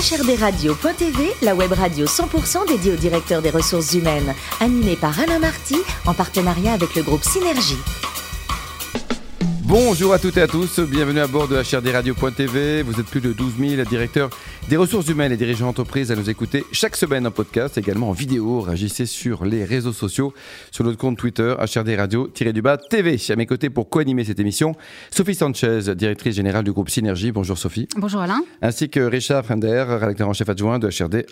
HRDRadio.tv, la web radio 100% dédiée au directeur des ressources humaines, animée par Alain Marty, en partenariat avec le groupe Synergie. Bonjour à toutes et à tous, bienvenue à bord de HRDRadio.tv. Vous êtes plus de 12 000 directeurs des ressources humaines et dirigeants d'entreprise à nous écouter chaque semaine en podcast, également en vidéo. Réagissez sur les réseaux sociaux, sur notre compte Twitter, HRDRadio-du-bas TV. À mes côtés pour co-animer cette émission, Sophie Sanchez, directrice générale du groupe Synergie. Bonjour Sophie. Bonjour Alain. Ainsi que Richard Frender, rédacteur en chef adjoint de HRD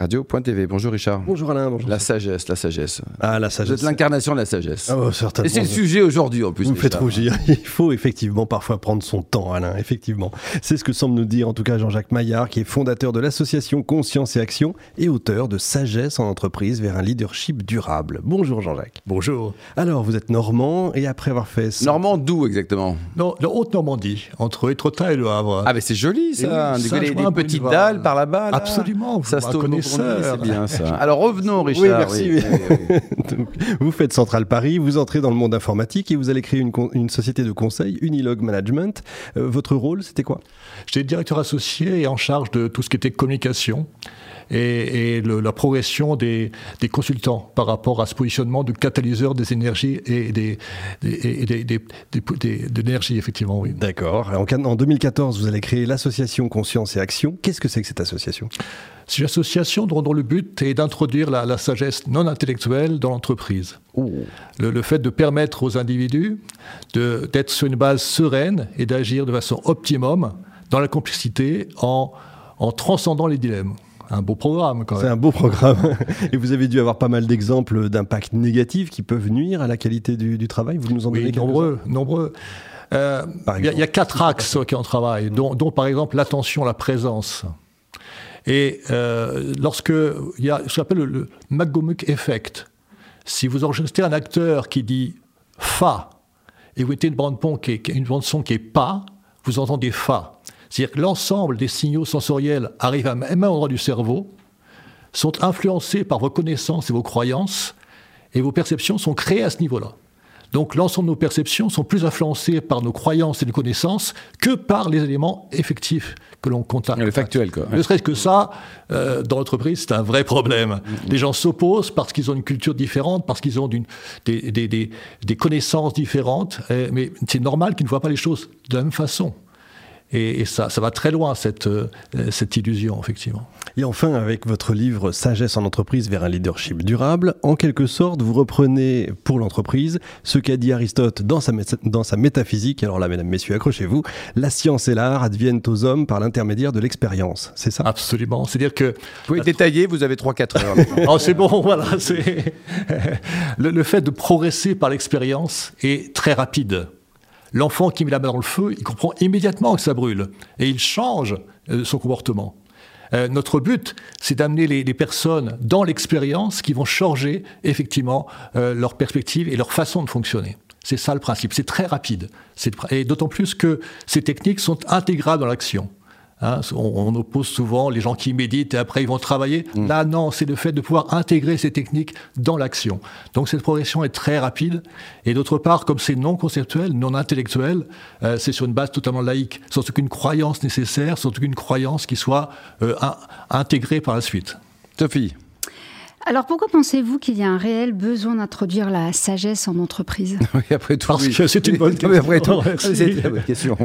Bonjour Richard. Bonjour Alain. Bonjour. La sagesse, la sagesse. Ah, la sagesse. Vous êtes l'incarnation de la sagesse. Oh, certainement. Et c'est le sujet aujourd'hui en plus. Vous me faites rougir. Il faut effectivement parfois prendre son temps, Alain, effectivement. C'est ce que semble nous dire en tout cas Jean-Jacques Maillard, qui est fondateur de l'association Conscience et Action et auteur de Sagesse en entreprise vers un leadership durable. Bonjour Jean-Jacques. Bonjour. Alors, vous êtes normand et après avoir fait... Normand d'où exactement Non, de Haute-Normandie, entre Étretat et Le Havre. Ah mais c'est joli ça, oui, des, ça, des, petites dalles par là-bas. Là. Absolument, ça vous se c'est bien ça. Alors revenons Richard. Oui, merci. Oui, oui, oui. Donc, vous faites Central Paris, vous entrez dans le monde informatique et vous allez créer une société de conseil, Unilog Management. Euh, votre rôle, c'était quoi? J'étais directeur associé et en charge de tout ce qui était communication et, et le- la progression des, des consultants par rapport à ce positionnement de catalyseur des énergies et des, des, l'énergie, effectivement, oui. D'accord. En, en 2014, vous allez créer l'association Conscience et Action. Qu'est-ce que c'est que cette association? C'est une association dont, dont le but est d'introduire la, la sagesse non intellectuelle dans l'entreprise. Le, le fait de permettre aux individus d'être sur une base sereine et d'agir de façon optimum dans la complexité en, en transcendant les dilemmes. Un beau programme quand C'est même. un beau programme. Et vous avez dû avoir pas mal d'exemples d'impacts négatifs qui peuvent nuire à la qualité du, du travail. Vous nous en donnez Oui, quelques-uns nombreux, nombreux. Euh, Il y, a- y quatre axes lesquels on travaille, dont, dont, par exemple l'attention, la présence. Et euh, lorsque il y a ce qu'on appelle le, le McGomuck effect, si vous enregistrez un acteur qui dit fa et vous mettez une bande qui qui est- une bande son qui est pas, vous entendez fa. C'est-à-dire que l'ensemble des signaux sensoriels arrivent à même endroit du cerveau, sont influencés par vos connaissances et vos croyances, et vos perceptions sont créées à ce niveau-là. Donc l'ensemble de nos perceptions sont plus influencées par nos croyances et nos connaissances que par les éléments effectifs que l'on contacte. Le factuel quoi. Ne serait-ce que ça, euh, dans l'entreprise, c'est un vrai problème. Les gens s'opposent parce qu'ils ont une culture différente, parce qu'ils ont des, des- des- des connaissances différentes, mais c'est normal qu'ils ne voient pas les choses de la même façon. Et, et ça, ça va très loin, cette, euh, cette illusion, effectivement. Et enfin, avec votre livre Sagesse en entreprise vers un leadership durable, en quelque sorte, vous reprenez pour l'entreprise ce qu'a dit Aristote dans sa, dans sa métaphysique. Alors là, mesdames, messieurs, accrochez-vous. La science et l'art adviennent aux hommes par l'intermédiaire de l'expérience. C'est ça? Absolument. C'est-à-dire que Vous pouvez détailler, vous avez 3-4 heures. Oh, c'est bon, voilà. c'est- le, le fait de progresser par l'expérience est très rapide. L'enfant qui met la main dans le feu, il comprend immédiatement que ça brûle et il change euh, son comportement. Euh, notre but, c'est d'amener les, les personnes dans l'expérience qui vont changer effectivement euh, leur perspective et leur façon de fonctionner. C'est ça le principe. C'est très rapide. Et d'autant plus que ces techniques sont intégrables dans l'action. Hein, on, on oppose souvent les gens qui méditent et après ils vont travailler. Là, non, c'est le fait de pouvoir intégrer ces techniques dans l'action. Donc cette progression est très rapide. Et d'autre part, comme c'est non conceptuel, non intellectuel, euh, c'est sur une base totalement laïque, sans aucune croyance nécessaire, sans aucune croyance qui soit euh, in- intégrée par la suite. Sophie, Alors pourquoi pensez-vous qu'il y a un réel besoin d'introduire la sagesse en entreprise? Oui, après tout. Parce oui. que c'est une bonne mais après question. tout, c'est une bonne question.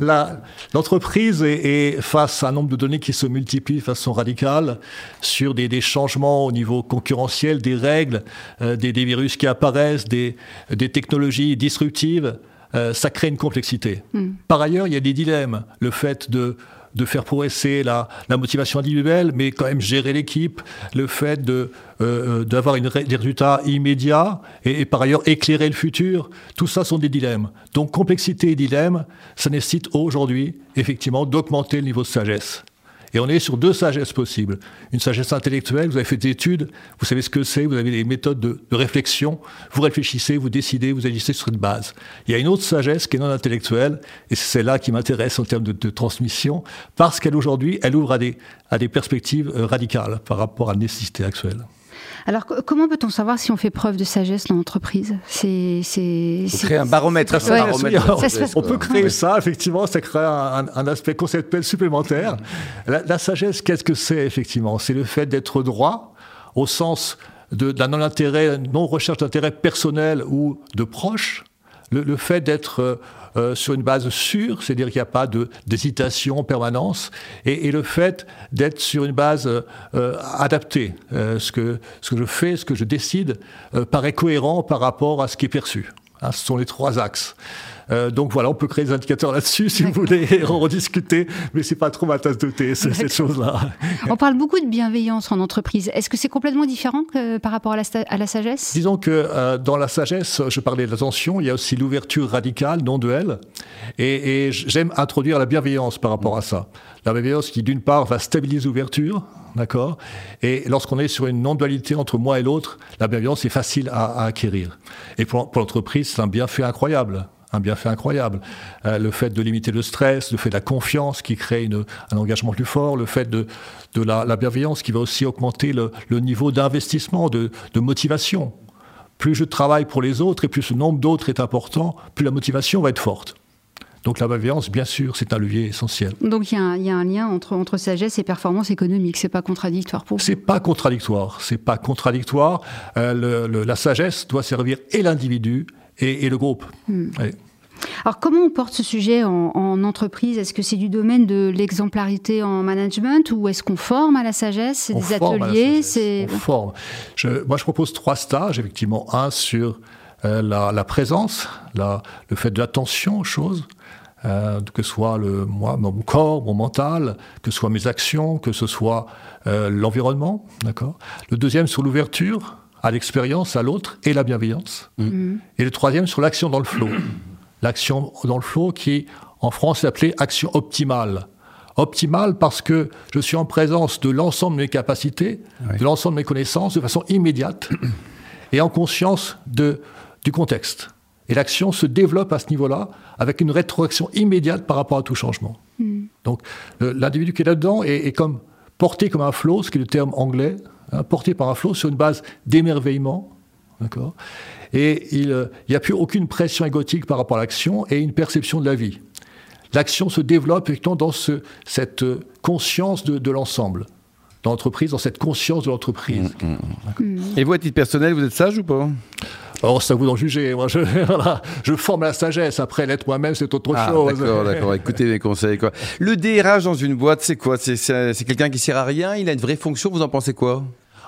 La- L'entreprise est, est face à un nombre de données qui se multiplient de façon radicale sur des, des changements au niveau concurrentiel, des règles, euh, des, des virus qui apparaissent, des, des technologies disruptives. euh, ça crée une complexité. Par ailleurs, il y a des dilemmes. Le fait de de faire progresser la, la motivation individuelle, mais quand même gérer l'équipe, le fait de, euh, d'avoir une des résultats immédiats et, et par ailleurs éclairer le futur, tout ça sont des dilemmes. Donc complexité et dilemme, ça nécessite aujourd'hui effectivement d'augmenter le niveau de sagesse. Et on est sur deux sagesses possibles. Une sagesse intellectuelle, vous avez fait des études, vous savez ce que c'est, vous avez des méthodes de, réflexion, vous réfléchissez, vous décidez, vous agissez sur une base. Il y a une autre sagesse qui est non intellectuelle, et c'est celle-là qui m'intéresse en termes de, de transmission, parce qu'elle aujourd'hui, elle ouvre à des, à des perspectives euh, radicales par rapport à la nécessité actuelle. Alors, comment peut-on savoir si on fait preuve de sagesse dans l'entreprise? C'est créer un baromètre. on peut créer ça, effectivement, ça crée un, aspect conceptuel supplémentaire. La, sagesse, qu'est-ce que c'est, effectivement? C'est le fait d'être droit au sens de, la non-intérêt, non-recherche d'intérêt personnel ou de proche, le, fait d'être euh, euh, sur une base sûre, c'est-à-dire qu'il n'y a pas d'hésitation en permanence, et, le fait d'être sur une base euh, adaptée. ce, que, ce que je fais, ce que je décide, paraît cohérent par rapport à ce qui est perçu. Hein, ce sont les trois axes. Euh, donc voilà, on peut créer des indicateurs là-dessus si vous voulez en rediscuter, mais c'est pas trop ma tasse de thé, cette chose-là. On parle beaucoup de bienveillance en entreprise. Est-ce que c'est complètement différent que par rapport à la, à la sagesse? Disons que euh, dans la sagesse, je parlais de l'attention, il y a aussi l'ouverture radicale, non duel, et, et j'aime introduire la bienveillance par rapport à ça. La bienveillance qui, d'une part, va stabiliser l'ouverture, d'accord? Et lorsqu'on est sur une non-dualité entre moi et l'autre, la bienveillance est facile à, acquérir. Et pour, l'entreprise, c'est un bienfait incroyable un bienfait incroyable. Euh, le fait de limiter le stress, le fait de la confiance qui crée un engagement plus fort, le fait de, la, bienveillance qui va aussi augmenter le, niveau d'investissement, de, motivation. Plus je travaille pour les autres et plus ce nombre d'autres est important, plus la motivation va être forte. Donc la bienveillance, bien sûr, c'est un levier essentiel. Donc il y, a un lien entre, entre sagesse et performance économique. C'est pas contradictoire pour vous? C'est pas contradictoire. C'est pas contradictoire. Euh, la sagesse doit servir et l'individu et, le groupe. Hmm. Alors comment on porte ce sujet en, entreprise? Est-ce que c'est du domaine de l'exemplarité en management ou est-ce qu'on forme à la sagesse? C'est des ateliers c'est... On forme. moi je propose trois stages, effectivement. Un sur euh, la, présence, la, le fait de l'attention aux choses. Euh, que ce soit le, moi, mon corps, mon mental, que ce soit mes actions, que ce soit euh, l'environnement, d'accord? Le deuxième sur l'ouverture, à l'expérience, à l'autre et la bienveillance. Mm. Et le troisième sur l'action dans le flot. L'action dans le flot qui, en France, est appelée action optimale. Optimale parce que je suis en présence de l'ensemble de mes capacités, de l'ensemble de mes connaissances de façon immédiate et en conscience de, du contexte. Et l'action se développe à ce niveau-là avec une rétroaction immédiate par rapport à tout changement. Mm. Donc l'individu qui est là-dedans est, est, comme porté comme un flot, ce qui est le terme anglais, Hein, porté par un flot sur une base d'émerveillement. D'accord? Et il n'y a plus aucune pression égotique par rapport à l'action et une perception de la vie. L'action se développe effectivement dans ce, cette conscience de, l'ensemble, dans l'entreprise, dans cette conscience de l'entreprise. Mmh, mmh, mmh. Et vous, à titre personnel, vous êtes sage ou pas? Alors, c'est à vous d'en juger. Moi, je, je forme la sagesse. Après, l'être moi-même, c'est autre ah, chose. D'accord, d'accord. Écoutez mes conseils. Quoi. Le DRH dans une boîte, c'est quoi? C'est quelqu'un qui sert à rien? Il a une vraie fonction? Vous en pensez quoi?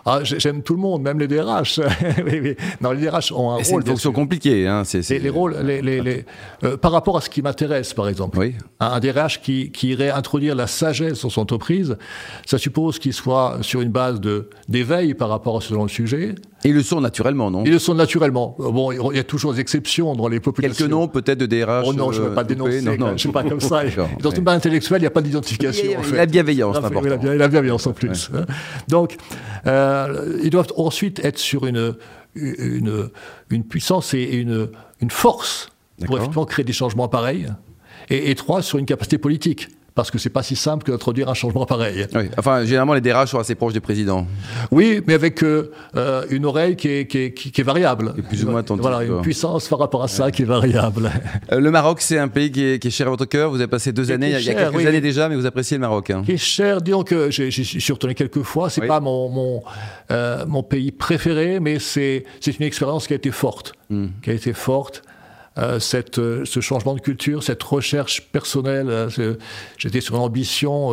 Ah, j'aime tout le monde, même les DRH. Non, les DRH ont un rôle. C'est une fonction compliquée. Hein, Les, rôles, les, euh, par rapport à ce qui m'intéresse, par exemple. Oui. Un, DRH qui, qui, irait introduire la sagesse dans son entreprise, ça suppose qu'il soit sur une base d'éveil par rapport à ce genre de sujet, ils le sont naturellement, non? Ils le sont naturellement. Bon, il y a toujours des exceptions dans les populations. Quelques noms peut-être de DRH Oh non, je ne veux pas euh, dénoncer. Non, non, je ne suis pas comme ça. Dans une base intellectuelle, il n'y a pas d'identification. La bienveillance, c'est important. La bienveillance en plus. Hein. Donc, euh, ils doivent ensuite être sur une, une, une puissance et une, une force pour effectivement créer des changements pareils. Et, et trois, sur une capacité politique parce que c'est pas si simple que d'introduire un changement pareil. Oui. Enfin, généralement, les DRH sont assez proches des présidents. Oui, mais avec euh, euh, une oreille qui est, qui est, qui est variable. Et plus ou moins attentive. Voilà, une puissance par rapport à ça qui est variable. Euh, le Maroc, c'est un pays qui est, qui est, cher à votre cœur. Vous avez passé deux années, il y a quelques années déjà, mais vous appréciez le Maroc. Hein. Qui est cher, disons que j'y suis retourné quelques fois. C'est pas mon, mon, mon, pays préféré, mais c'est une expérience qui a été forte. Hmm. Qui a été forte. Euh, cette, euh, ce changement de culture, cette recherche personnelle. Euh, j'étais sur une ambition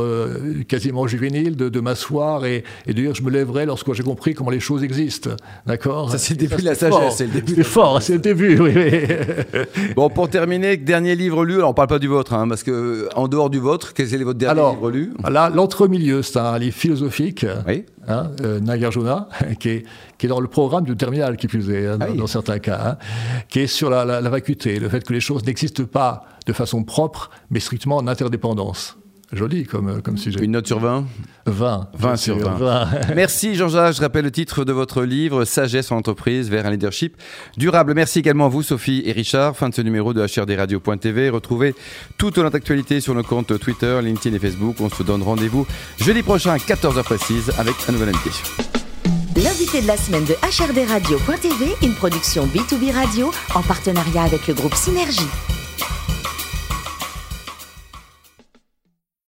quasiment juvénile de, de m'asseoir et, et, de dire je me lèverai lorsque j'ai compris comment les choses existent. D'accord? Ça, c'est le début de la sagesse. C'est le début. C'est fort, c'est le début, oui. bon, pour terminer, dernier livre lu. Alors, on parle pas du vôtre, hein, parce que en dehors du vôtre, quel est votre dernier livre lu Là, L'entre-milieu, c'est un livre philosophique. Oui. Hein, Nagarjuna, qui est, qui est dans le programme du terminal, qui plus est, hein, ah dans, certains cas, hein, qui est sur la, vacuité, le fait que les choses n'existent pas de façon propre, mais strictement en interdépendance. Joli comme, comme sujet. Une note sur 20 20. 20 sur 20. Merci Jean-Jacques. Je rappelle le titre de votre livre, Sagesse en entreprise vers un leadership durable. Merci également à vous, Sophie et Richard. Fin de ce numéro de HRDRadio.tv. Retrouvez toute notre actualité sur nos comptes Twitter, LinkedIn et Facebook. On se donne rendez-vous jeudi prochain à 14h précise avec un nouvel invité. L'invité de la semaine de HRD Radio.tv, une production B2B Radio en partenariat avec le groupe Synergie.